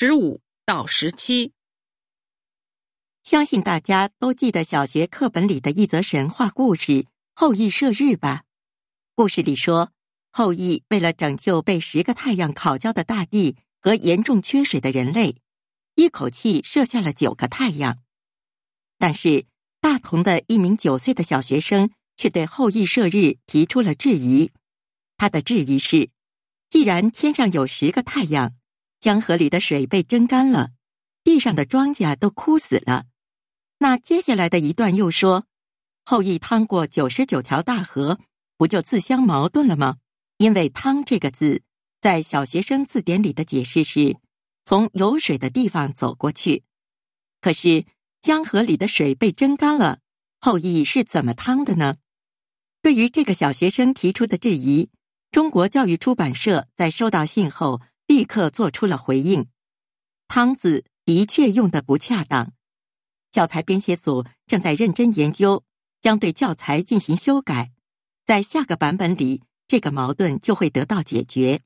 十五到十七，相信大家都记得小学课本里的一则神话故事——后羿射日吧？故事里说，后羿为了拯救被十个太阳烤焦的大地和严重缺水的人类，一口气射下了九个太阳。但是，大同的一名九岁的小学生却对后羿射日提出了质疑。他的质疑是：既然天上有十个太阳，江河里的水被蒸干了，地上的庄稼都枯死了。那接下来的一段又说，后羿趟过九十九条大河，不就自相矛盾了吗？因为“趟”这个字，在小学生字典里的解释是从有水的地方走过去。可是江河里的水被蒸干了，后羿是怎么趟的呢？对于这个小学生提出的质疑，中国教育出版社在收到信后。立刻做出了回应，“汤”字的确用的不恰当。教材编写组正在认真研究，将对教材进行修改，在下个版本里，这个矛盾就会得到解决。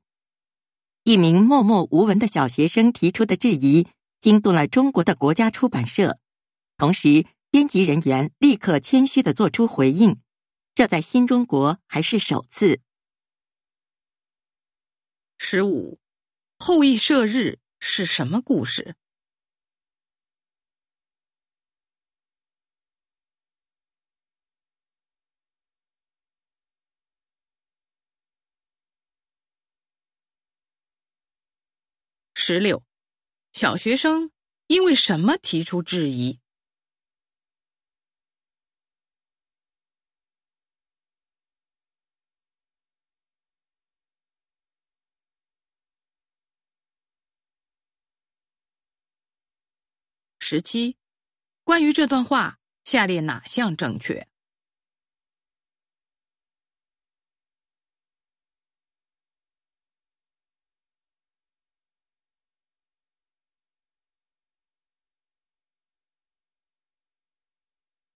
一名默默无闻的小学生提出的质疑，惊动了中国的国家出版社，同时编辑人员立刻谦虚的做出回应，这在新中国还是首次。十五。后羿射日是什么故事？十六，小学生因为什么提出质疑？十七，关于这段话，下列哪项正确？